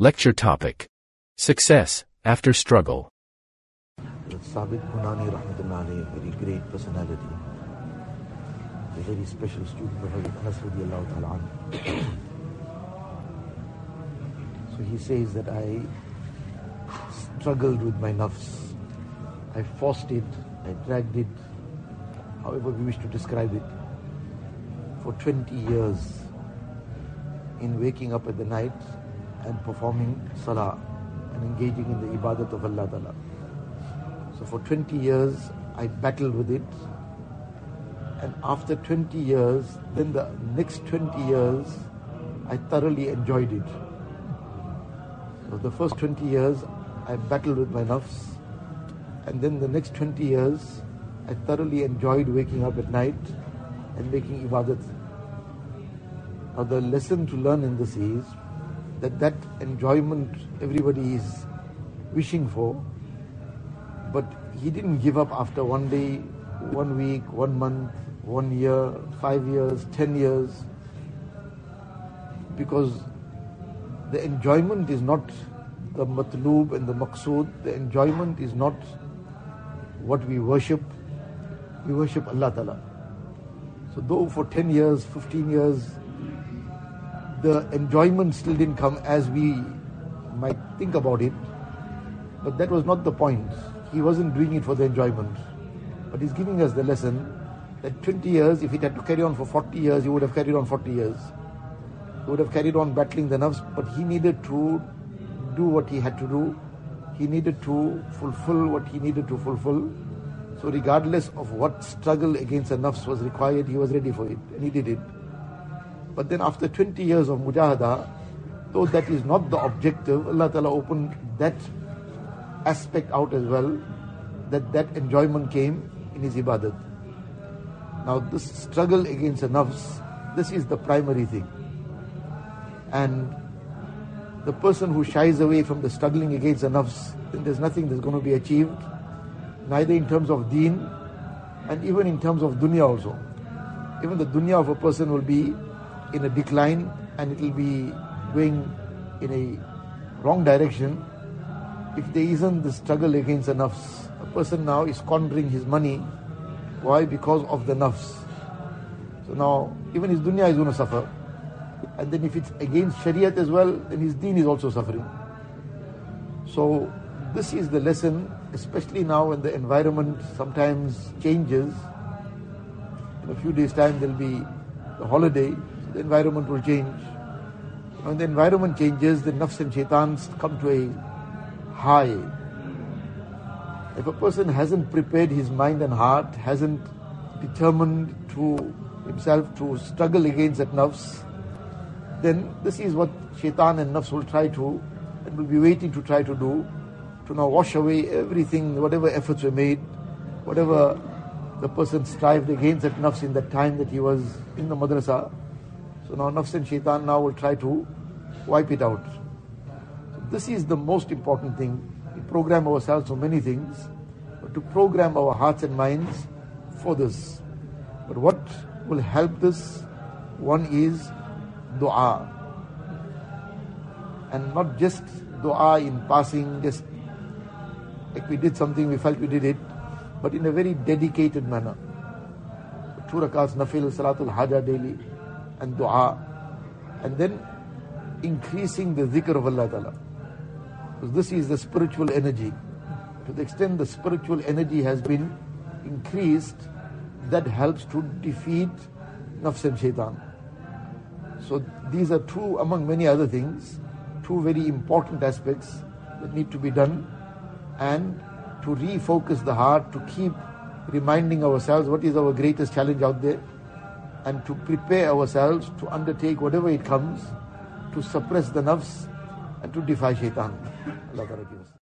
Lecture topic Success After Struggle. Sabit a very great personality, a very special student of. So he says that I struggled with my nafs. I forced it, I dragged it, however we wish to describe it, for 20 years in waking up at the night and performing salah and engaging in the ibadat of Allah Ta'ala. So for 20 years I battled with it and after 20 years, then the next 20 years I thoroughly enjoyed it. So the first 20 years I battled with my nafs and then the next 20 years I thoroughly enjoyed waking up at night and making ibadat. Now the lesson to learn in this is that that enjoyment everybody is wishing for, but he didn't give up after one day, one week, one month, one year, five years, ten years, because the enjoyment is not the matloob and the maqsood, the enjoyment is not what we worship, we worship Allah Ta'ala. So though for 10 years, 15 years, the enjoyment still didn't come as we might think about it. But that was not the point. He wasn't doing it for the enjoyment. But he's giving us the lesson that 20 years, if it had to carry on for 40 years, he would have carried on 40 years. He would have carried on battling the nafs, but he needed to do what he had to do. He needed to fulfill what he needed to fulfill. So regardless of what struggle against the nafs was required, he was ready for it, and he did it. But then after 20 years of mujahada, though that is not the objective, Allah Ta'ala opened that aspect out as well, that that enjoyment came in his ibadat. Now this struggle against the nafs, this is the primary thing. And the person who shies away from the struggling against the nafs, then there's nothing that's going to be achieved, neither in terms of deen and even in terms of dunya also. Even the dunya of a person will be in a decline and it will be going in a wrong direction if there isn't the struggle against the nafs. A person now is squandering his money. Why? Because of the nafs. So now even his dunya is going to suffer. And then if it's against shariat as well, then his deen is also suffering. So this is the lesson, especially now when the environment sometimes changes. In a few days' time there'll be the holiday the environment will change. When the environment changes, the nafs and shaitans come to a high. If a person hasn't prepared his mind and heart, hasn't determined to himself to struggle against that nafs, then this is what shaitan and nafs will try to, and will be waiting to try to do, to now wash away everything, whatever efforts were made, whatever the person strived against that nafs in that time that he was in the madrasa, so now nafs and shaitan now will try to wipe it out. So this is the most important thing. We program ourselves for many things, but to program our hearts and minds for this. But what will help this? One is dua. And not just dua in passing, just like we did something, we felt we did it, but in a very dedicated manner. Two rakats nafil, salatul haja daily, and dua, and then increasing the dhikr of Allah Ta'ala. Because this is the spiritual energy. To the extent the spiritual energy has been increased, that helps to defeat nafs and shaitan. So these are two among many other things, two very important aspects that need to be done and to refocus the heart, to keep reminding ourselves what is our greatest challenge out there and to prepare ourselves to undertake whatever it comes to suppress the nafs and to defy shaitan. Allah